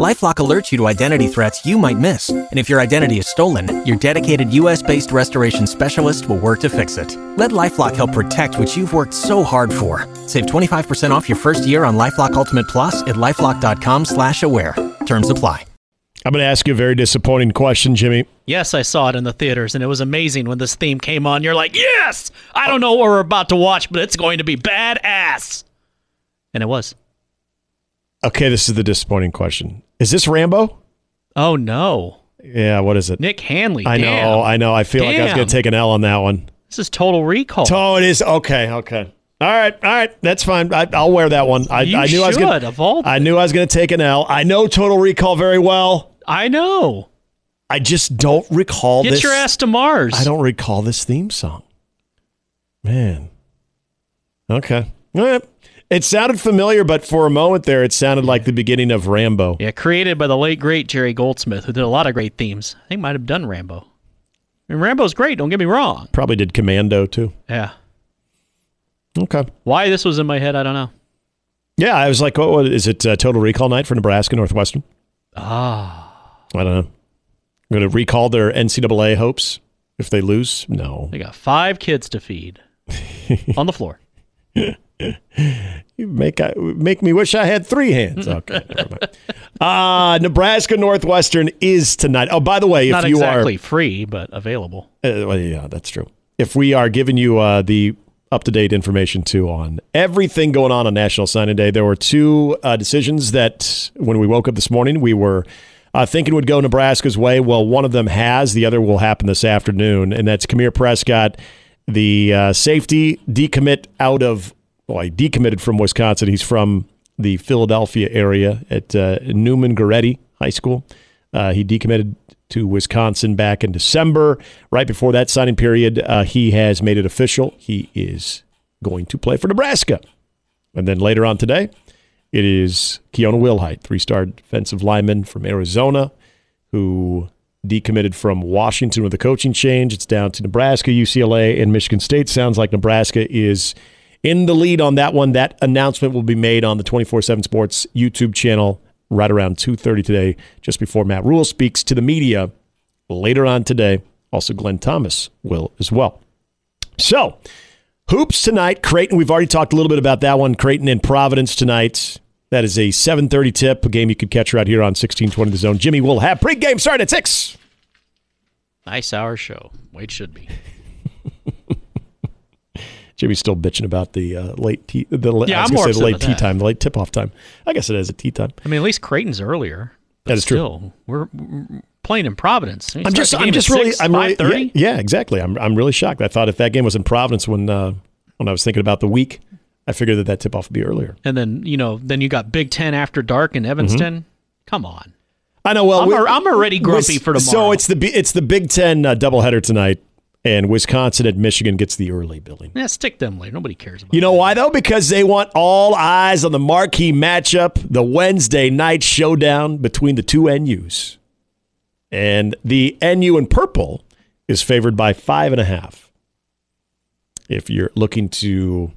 Lifelock alerts you to identity threats you might miss. And if your identity is stolen, your dedicated US based restoration specialist will work to fix it. Let Lifelock help protect what you've worked so hard for. Save 25% off your first year on Lifelock Ultimate Plus at lifelock.com slash aware. Terms apply. I'm going to ask you a very disappointing question, Jimmy. Yes, I saw it in the theaters, and it was amazing when this theme came on. You're like, yes! I don't know what we're about to watch, but it's going to be badass. And it was. Okay, this is the disappointing question. Is this Rambo? Oh, no. Yeah, what is it? Nick Hanley. I damn. know, I know. I feel like I was gonna take an L on that one. This is Total Recall. Oh, it is. Okay, okay. All right, all right. That's fine. I, I'll wear that one. I, You I knew I was should, of all I knew I was going to take an L. I know Total Recall very well. I know. I just don't recall Get this. your ass to Mars. I don't recall this theme song. Man. Okay. All right. It sounded familiar, but for a moment there, it sounded like the beginning of Rambo. Yeah, created by the late great Jerry Goldsmith, who did a lot of great themes. I think might have done Rambo. And Rambo's great. Don't get me wrong. Probably did Commando too. Yeah. Okay. Why this was in my head, I don't know. Yeah, I was like, what, what is it? Uh, Total Recall night for Nebraska Northwestern? Ah, I don't know. I'm going to recall their NCAA hopes if they lose. No. they got five kids to feed on the floor. You make I, make me wish I had three hands. Okay. Uh, Nebraska Northwestern is tonight. Oh, by the way, if Not you exactly free, but available. uh, well, yeah, that's true. If we are giving you uh, the up to date information too on everything going on on National Signing Day, there were two uh, decisions that when we woke up this morning, we were uh, thinking would go Nebraska's way. Well, one of them has, the other will happen this afternoon, and that's Kamir Prescott, the uh, safety decommit out of, well, he decommitted from Wisconsin. He's from the Philadelphia area at uh, Neumann Goretti High School. Uh, he decommitted to Wisconsin back in December. Right before that signing period, uh, he has made it official. He is going to play for Nebraska. And then later on today, it is Keona Wilhite, three star defensive lineman from Arizona, who decommitted from Washington with a coaching change. It's down to Nebraska, UCLA, and Michigan State. Sounds like Nebraska is in the lead on that one. That announcement will be made on the 24 7 Sports YouTube channel right around 2.30 today, just before Matt Rhule speaks to the media later on today. Also, Glenn Thomas will as well. So, hoops tonight. Creighton, we've already talked a little bit about that one. Creighton and Providence tonight. That is a 7.30 tip, a game you could catch right here on 1620 The Zone. Jimmy will have pregame starting at 6. Nice hour show. Way it should be. Jimmy's still bitching about the uh, late tea, the, Yeah, I was I'm more say the late tea that. time, the late tip off time. I guess it is a tea time. I mean, at least Creighton's earlier. That is true. We're we're playing in Providence. I'm just, I'm just really, I'm really, yeah, yeah, exactly. I'm, I'm really shocked. I thought if that game was in Providence when, uh, when I was thinking about the week, I figured that that tip off would be earlier. And then you know, then you got Big Ten after dark in Evanston. Mm-hmm. Come on. I know. Well, I'm we- I'm already grumpy for tomorrow. So it's the it's the Big Ten uh, doubleheader tonight, and Wisconsin at Michigan gets the early billing. Yeah, stick them later. Nobody cares about. You know why though? Because they want all eyes on the marquee matchup, the Wednesday night showdown between the two NUs, and the NU in purple is favored by five and a half. If you're looking to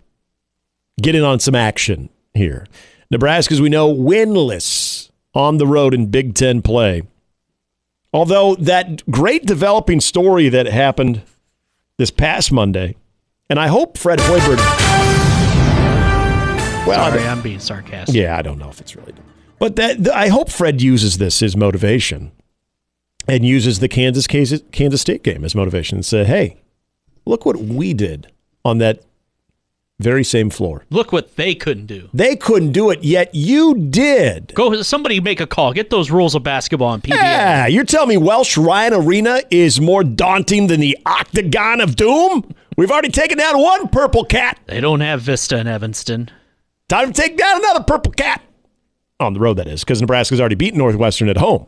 get in on some action here, Nebraska, as we know, winless on the road in Big Ten play. Although that great developing story that happened this past Monday, and I hope Fred Hoiberg. Well, I Sorry, I'm being sarcastic. yeah, I don't know if it's really, but that I hope Fred uses this as motivation, and uses the Kansas Kansas, Kansas State game as motivation, and say, "Hey, look what we did on that very same floor. Look what they couldn't do. They couldn't do it, yet you did." Go, somebody make a call. Get those rules of basketball on PBS. Yeah, you're telling me Welsh Ryan Arena is more daunting than the Octagon of Doom? We've already taken down one purple cat. They don't have Vista in Evanston. Time to take down another purple cat. On the road, that is, because Nebraska's already beaten Northwestern at home.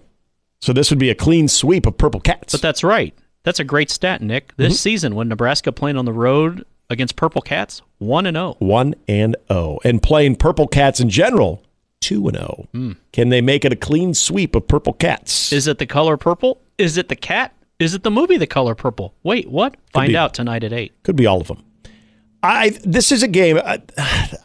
So this would be a clean sweep of purple cats. But that's right. That's a great stat, Nick. This Mm-hmm. season, when Nebraska playing on the road against Purple Cats, one and oh. zero. 1 and 0. And playing purple cats in general 2 and 0. Can they make it a clean sweep of Purple Cats? Is it the color purple? Is it the cat? Is it the movie The Color Purple? Wait, what? Find be. out tonight at 8. Could be all of them. I this is a game. I,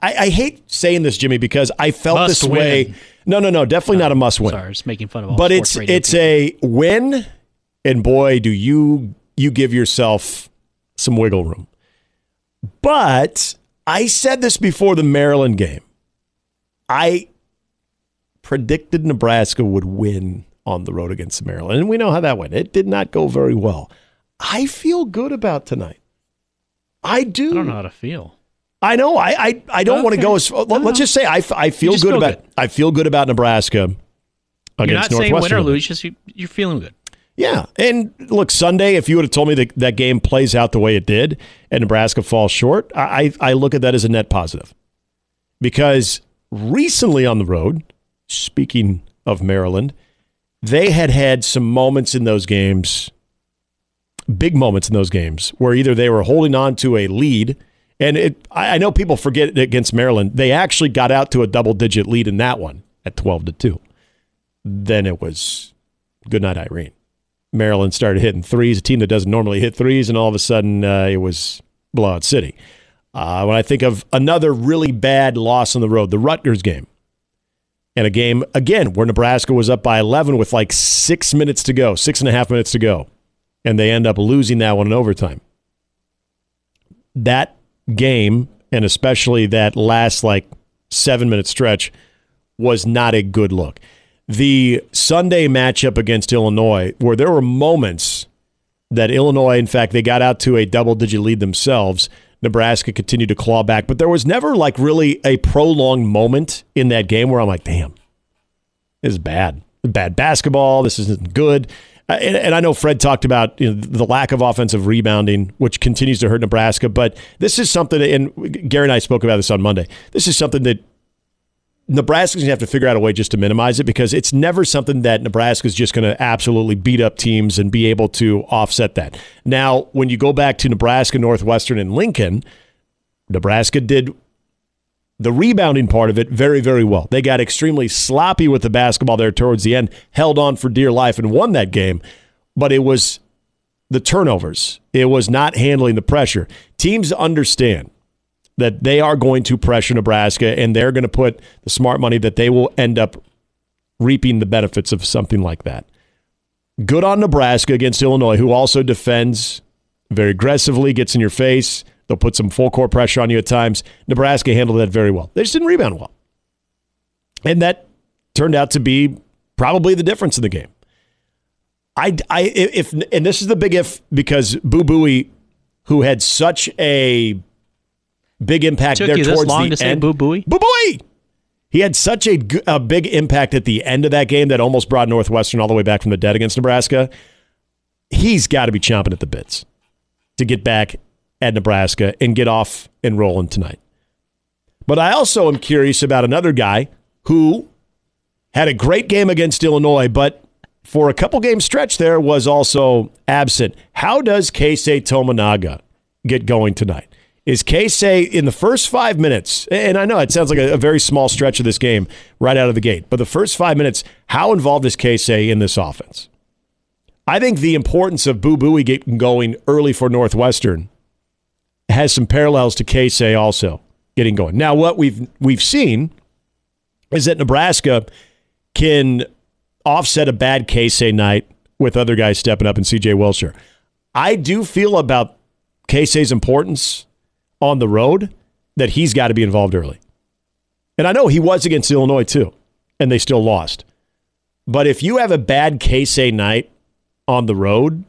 I, I hate saying this, Jimmy, because I felt Must this way. No, no, no, definitely not a must win. Sorry, was making fun of all but it's it's people. a win, and boy, do you you give yourself some wiggle room. But I said this before the Maryland game. I predicted Nebraska would win on the road against Maryland, and we know how that went. It did not go very well. I feel good about tonight. I do. I don't know how to feel. I know. I I, I don't want to go as. Let, us no. just say I, I feel good feel about good. I feel good about Nebraska Against You're not saying win Northwestern. or lose, just you, you're feeling good. Yeah, and look, Sunday. If you would have told me that that game plays out the way it did and Nebraska falls short, I I look at that as a net positive because recently on the road, speaking of Maryland, they had had some moments in those games, big moments in those games, where either they were holding on to a lead, and it, I know people forget against Maryland, they actually got out to a double digit lead in that one at 12 to 2. Then it was good night, Irene. Maryland started hitting threes, a team that doesn't normally hit threes, and all of a sudden uh, it was blowout city. Uh, when I think of another really bad loss on the road, the Rutgers game, and a game again where Nebraska was up by 11 with like six minutes to go, six and a half minutes to go, and they end up losing that one in overtime. That game, and especially that last like seven minute stretch, was not a good look. The Sunday matchup against Illinois, where there were moments that Illinois, in fact, they got out to a double digit lead themselves. Nebraska continued to claw back, but there was never like really a prolonged moment in that game where I'm like, damn, this is bad. Bad basketball. This isn't good. Uh, And, I know Fred talked about you know, the lack of offensive rebounding, which continues to hurt Nebraska. But this is something, and Gary and I spoke about this on Monday. This is something that Nebraska's going to have to figure out a way just to minimize it because it's never something that Nebraska's just going to absolutely beat up teams and be able to offset that. Now, when you go back to Nebraska, Northwestern, and Lincoln, Nebraska did the rebounding part of it very, very well. They got extremely sloppy with the basketball there towards the end, held on for dear life, and won that game. But it was the turnovers, it was not handling the pressure. Teams understand that they are going to pressure Nebraska and they're going to put the smart money that they will end up reaping the benefits of something like that. Good on Nebraska against Illinois, who also defends very aggressively, gets in your face. They'll put some full court pressure on you at times. Nebraska handled that very well. They just didn't rebound well. And that turned out to be probably the difference in the game. I, I, if, and this is the big if because Boo Buie, who had such a big impact there towards the end. Boo Buie? Boo Buie! He had such a, a big impact at the end of that game that almost brought Northwestern all the way back from the dead against Nebraska. He's got to be chomping at the bits to get back at Nebraska and get off and rolling tonight. But I also am curious about another guy who had a great game against Illinois, but for a couple game stretch there was also absent. How does Keisei Tominaga get going tonight? Is Keisei in the first five minutes, and I know it sounds like a, a very small stretch of this game right out of the gate, but the first five minutes, how involved is Keisei in this offense? I think the importance of Boo Buie getting going early for Northwestern has some parallels to Keisei also getting going. Now, what we've we've seen is that Nebraska can offset a bad Keisei night with other guys stepping up and CJ Wilcher. I do feel about Keisei's importance on the road that he's got to be involved early. And I know he was against Illinois too, and they still lost. But if you have a bad Keisei night on the road,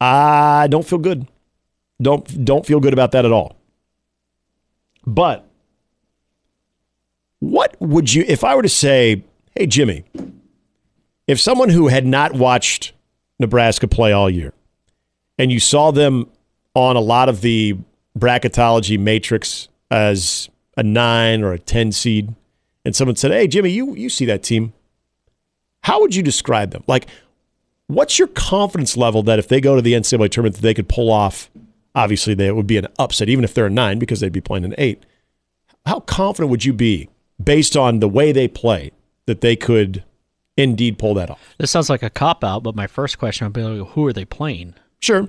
I don't feel good. Don't don't feel good about that at all. But what would you if I were to say, "Hey Jimmy, if someone who had not watched Nebraska play all year and you saw them on a lot of the bracketology matrix as a 9 or a 10 seed and someone said, "Hey Jimmy, you you see that team? How would you describe them? Like what's your confidence level that if they go to the NCAA tournament that they could pull off obviously they would be an upset even if they're a 9 because they'd be playing an 8. How confident would you be based on the way they play that they could indeed pull that off. This sounds like a cop out, but my first question would be like, who are they playing? Sure.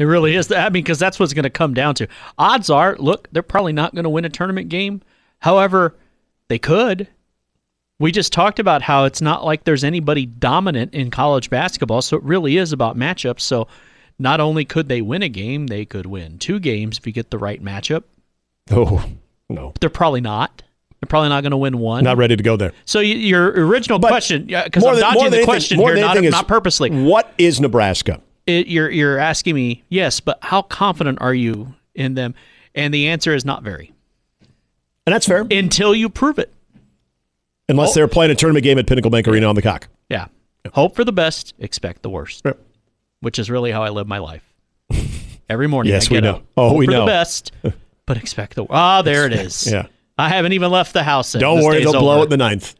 It really is. I mean, because that's what's going to come down to. Odds are, look, they're probably not going to win a tournament game. However, they could. We just talked about how it's not like there's anybody dominant in college basketball, so it really is about matchups. So not only could they win a game, they could win two games if you get the right matchup. Oh, no. But they're probably not. They're probably not going to win one. Not ready to go there. So your original But question, because I'm than- dodging the anything- question here, not, is- not purposely. What is Nebraska? It, you're you're asking me, yes, but how confident are you in them? And the answer is not very And that's fair. until you prove it. Unless they're playing a tournament game at Pinnacle Bank Arena on the cock. Yeah. Hope for the best, expect the worst, Yep. which is really how I live my life. Every morning, Yes, I we know. up, Oh, hope we for know. the best, but expect the ah. there it is. Yeah. I haven't even left the house. Yet. Don't This worry, they'll blow over. it in the ninth.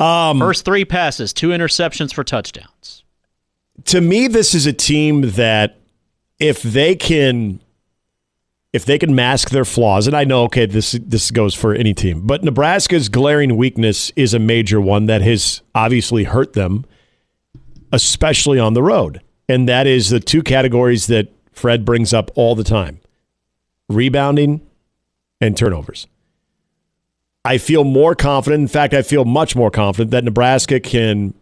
Um, First three passes, two interceptions for touchdowns. To me, this is a team that if they can if they can mask their flaws, and I know okay, this this goes for any team, but Nebraska's glaring weakness is a major one that has obviously hurt them, especially on the road. And that is the two categories that Fred brings up all the time. Rebounding and turnovers. I feel more confident. In fact, I feel much more confident that Nebraska can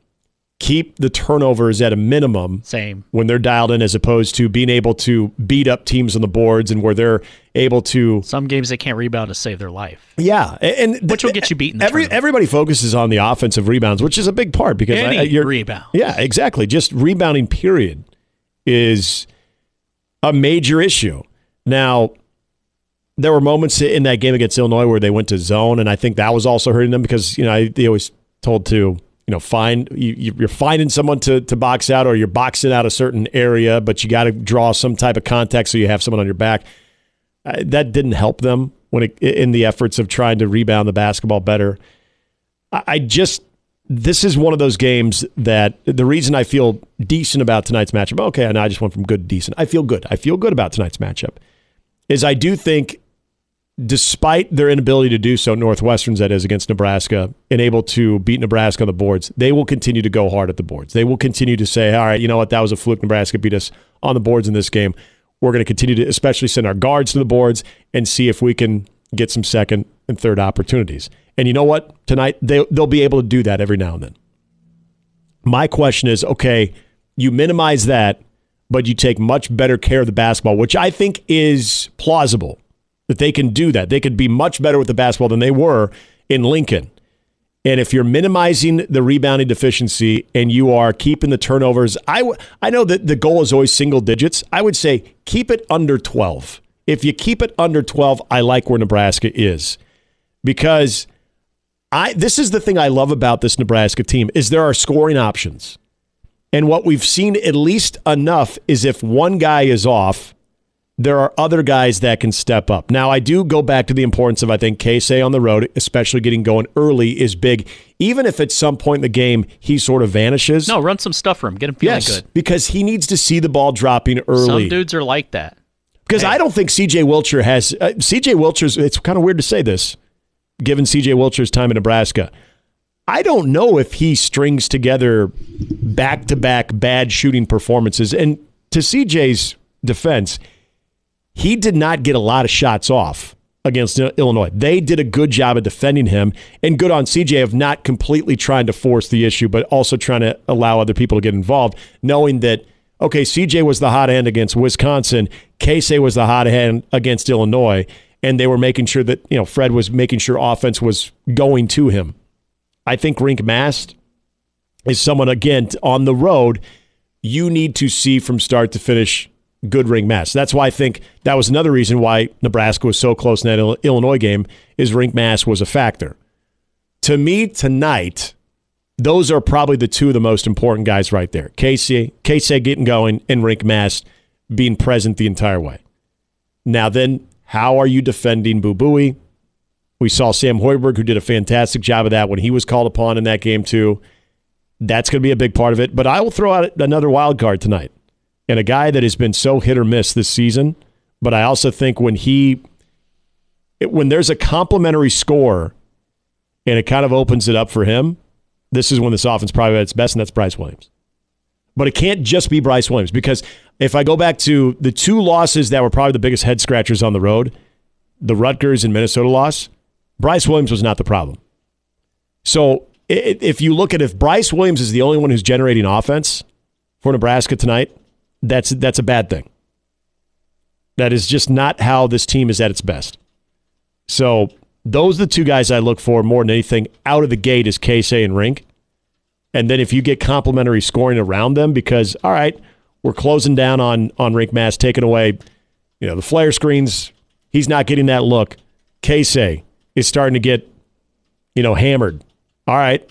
keep the turnovers at a minimum Same. when they're dialed in as opposed to being able to beat up teams on the boards and where they're able to Some games they can't rebound to save their life. yeah and Which will get you beat in the every tournament. everybody focuses on the offensive rebounds which is a big part because Any I- you're- rebound. yeah exactly just rebounding period is a major issue now there were moments in that game against Illinois where they went to zone, and I think that was also hurting them because you know I, they always told to you know find you, you- you're finding someone to to box out or you're boxing out a certain area, but you got to draw some type of contact so you have someone on your back. Uh, that didn't help them when it, in the efforts of trying to rebound the basketball better. I, I just this is one of those games that the reason I feel decent about tonight's matchup. Okay, and I just went from good to decent. I feel good. I feel good about tonight's matchup. Is I do think despite their inability to do so, Northwestern's that is against Nebraska, and able to beat Nebraska on the boards, they will continue to go hard at the boards. They will continue to say, all right, you know what, that was a fluke. Nebraska beat us on the boards in this game. We're going to continue to especially send our guards to the boards and see if we can get some second and third opportunities. And you know what? Tonight, they, they'll be able to do that every now and then. My question is okay, you minimize that, but you take much better care of the basketball, which I think is plausible that they can do that. They could be much better with the basketball than they were in Lincoln. And if you're minimizing the rebounding deficiency and you are keeping the turnovers, I, w- I know that the goal is always single digits. I would say keep it under 12. If you keep it under 12, I like where Nebraska is because I this is the thing I love about this Nebraska team is there are scoring options. And what we've seen at least enough is if one guy is off, there are other guys that can step up. Now, I do go back to the importance of, I think, Keisei on the road, especially getting going early, is big. Even if at some point in the game he sort of vanishes. No, run some stuff for him. Get him feeling yes, good. because he needs to see the ball dropping early. Some dudes are like that. Because I don't think CJ Wilcher has. Uh, CJ Wilcher's, it's kind of weird to say this, given CJ Wilcher's time in Nebraska. I don't know if he strings together back to back bad shooting performances. And to CJ's defense, he did not get a lot of shots off against Illinois. They did a good job of defending him, and good on CJ of not completely trying to force the issue, but also trying to allow other people to get involved, knowing that, okay, CJ was the hot hand against Wisconsin, Keisei was the hot hand against Illinois, and they were making sure that, you know, Fred was making sure offense was going to him. I think Rienk Mast is someone, again, on the road, you need to see from start to finish good Rienk Mast. That's why I think that was another reason why Nebraska was so close in that Illinois game is Rienk Mast was a factor. To me tonight, those are probably the two of the most important guys right there. Keisei, Keisei getting going and Rienk Mast being present the entire way. Now then, how are you defending Boo Buie? We saw Sam Hoiberg, who did a fantastic job of that when he was called upon in that game too. That's going to be a big part of it. But I will throw out another wild card tonight and a guy that has been so hit or miss this season. But I also think when he, when there's a complimentary score and it kind of opens it up for him, this is when this offense probably at its best, and that's Brice Williams. But it can't just be Brice Williams because if I go back to the two losses that were probably the biggest head scratchers on the road, the Rutgers and Minnesota loss, Brice Williams was not the problem. So if you look at if Brice Williams is the only one who's generating offense for Nebraska tonight, that's that's a bad thing. That is just not how this team is at its best. So those are the two guys I look for more than anything out of the gate is Keisei and Rienk. And then if you get complementary scoring around them, because all right, we're closing down on on Rienk Mast, taking away, you know, the flare screens. He's not getting that look. Keisei is starting to get, you know, hammered. All right.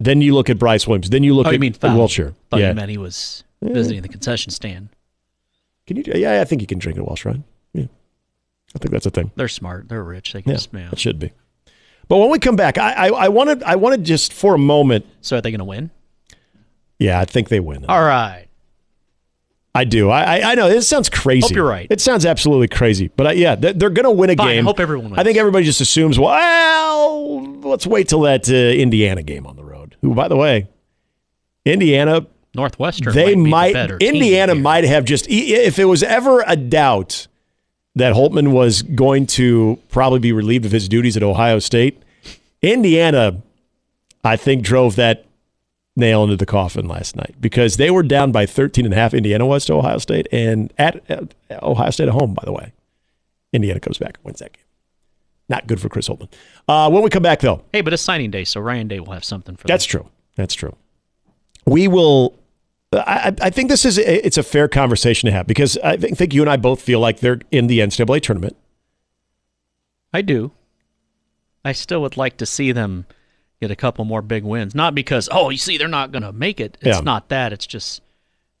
Then you look at Brice Williams. Then you look oh, at you mean Wilcher. Thought yeah. he was visiting the concession stand. Can you? Yeah, I think you can drink at Welsh Ryan. Yeah, I think that's a thing. They're smart. They're rich. They can yeah, just, yeah. It should be. But when we come back, I I wanted I wanted just for a moment. So are they going to win? Yeah, I think they win. All right. I do. I I know it sounds crazy. Hope you're right. It sounds absolutely crazy, but I, yeah, they're, they're going to win a Fine, game. I hope everyone. Wins. I think everybody just assumes. Well, let's wait till that uh, Indiana game on the road. Who, by the way, Indiana Northwestern. They might, might Indiana team might have just if it was ever a doubt that Holtmann was going to probably be relieved of his duties at Ohio State, Indiana, I think, drove that nail into the coffin last night because they were down by 13 and a half. Indiana was to Ohio State and at, at Ohio State at home, by the way. Indiana comes back and wins that game. Not good for Chris Holtmann. Uh, when we come back, though. Hey, but it's signing day, so Ryan Day will have something for That's true. That's true. We will I, I, think this is a, it's a fair conversation to have because I think, think, you and I both feel like they're in the NCAA tournament. I do. I still would like to see them get a couple more big wins. Not because oh, you see, they're not going to make it. It's yeah. not that. It's just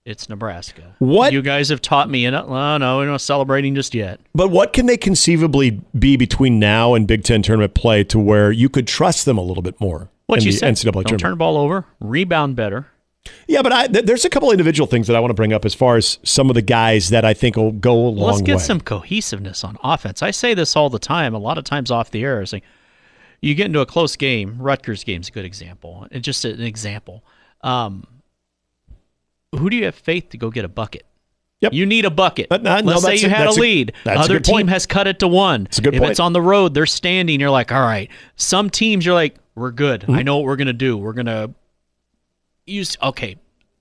it's Nebraska. What you guys have taught me, and oh, no, we're not celebrating just yet. But what can they conceivably be between now and Big Ten tournament play to where you could trust them a little bit more? What you said? NCAA Don't tournament? turn the ball over, rebound better yeah, but I, th- there's a couple individual things that I want to bring up as far as some of the guys that I think will go a long Let's get way. some cohesiveness on offense. I say this all the time, a lot of times off the air. Like, you get into a close game. Rutgers game's a good example. It's just an example. Um, who do you have faith to go get a bucket? Yep. You need a bucket. But, uh, Let's no, say you had a lead. A, Other a team point. has cut it to one. That's a good if point. it's on the road, they're standing. You're like, all right. Some teams, you're like, we're good. Mm-hmm. I know what we're gonna do. We're gonna use. Okay,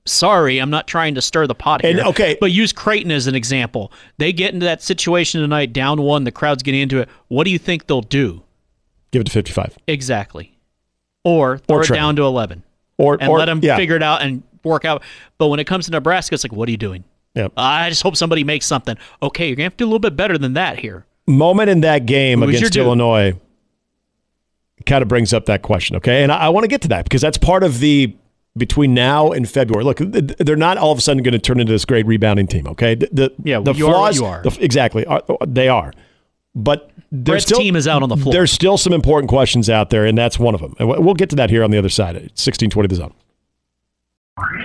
sorry, I'm not trying to stir the pot here. And, okay. But use Creighton as an example. They get into that situation tonight, down one, the crowd's getting into it. What do you think they'll do? Give it to 55. Exactly. Or throw or it down to 11. Or, and or, let them yeah. figure it out and work out. But when it comes to Nebraska, it's like, what are you doing? Yep. I just hope somebody makes something. Okay, you're to have to do a little bit better than that here. Moment in that game Who's against Illinois kind of brings up that question, okay? And I, I want to get to that because that's part of the between now and February. Look, they're not all of a sudden going to turn into this great rebounding team. Okay, the, the yeah, the you flaws, are, the, exactly, are, they are, but there's still team is out on the floor. There's still some important questions out there, and that's one of them. And we'll get to that here on the other side. Sixteen twenty the zone.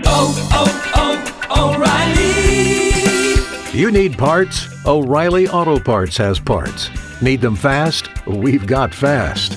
Oh, oh, oh, O'Reilly. You need parts? O'Reilly Auto Parts has parts. Need them fast? We've got fast.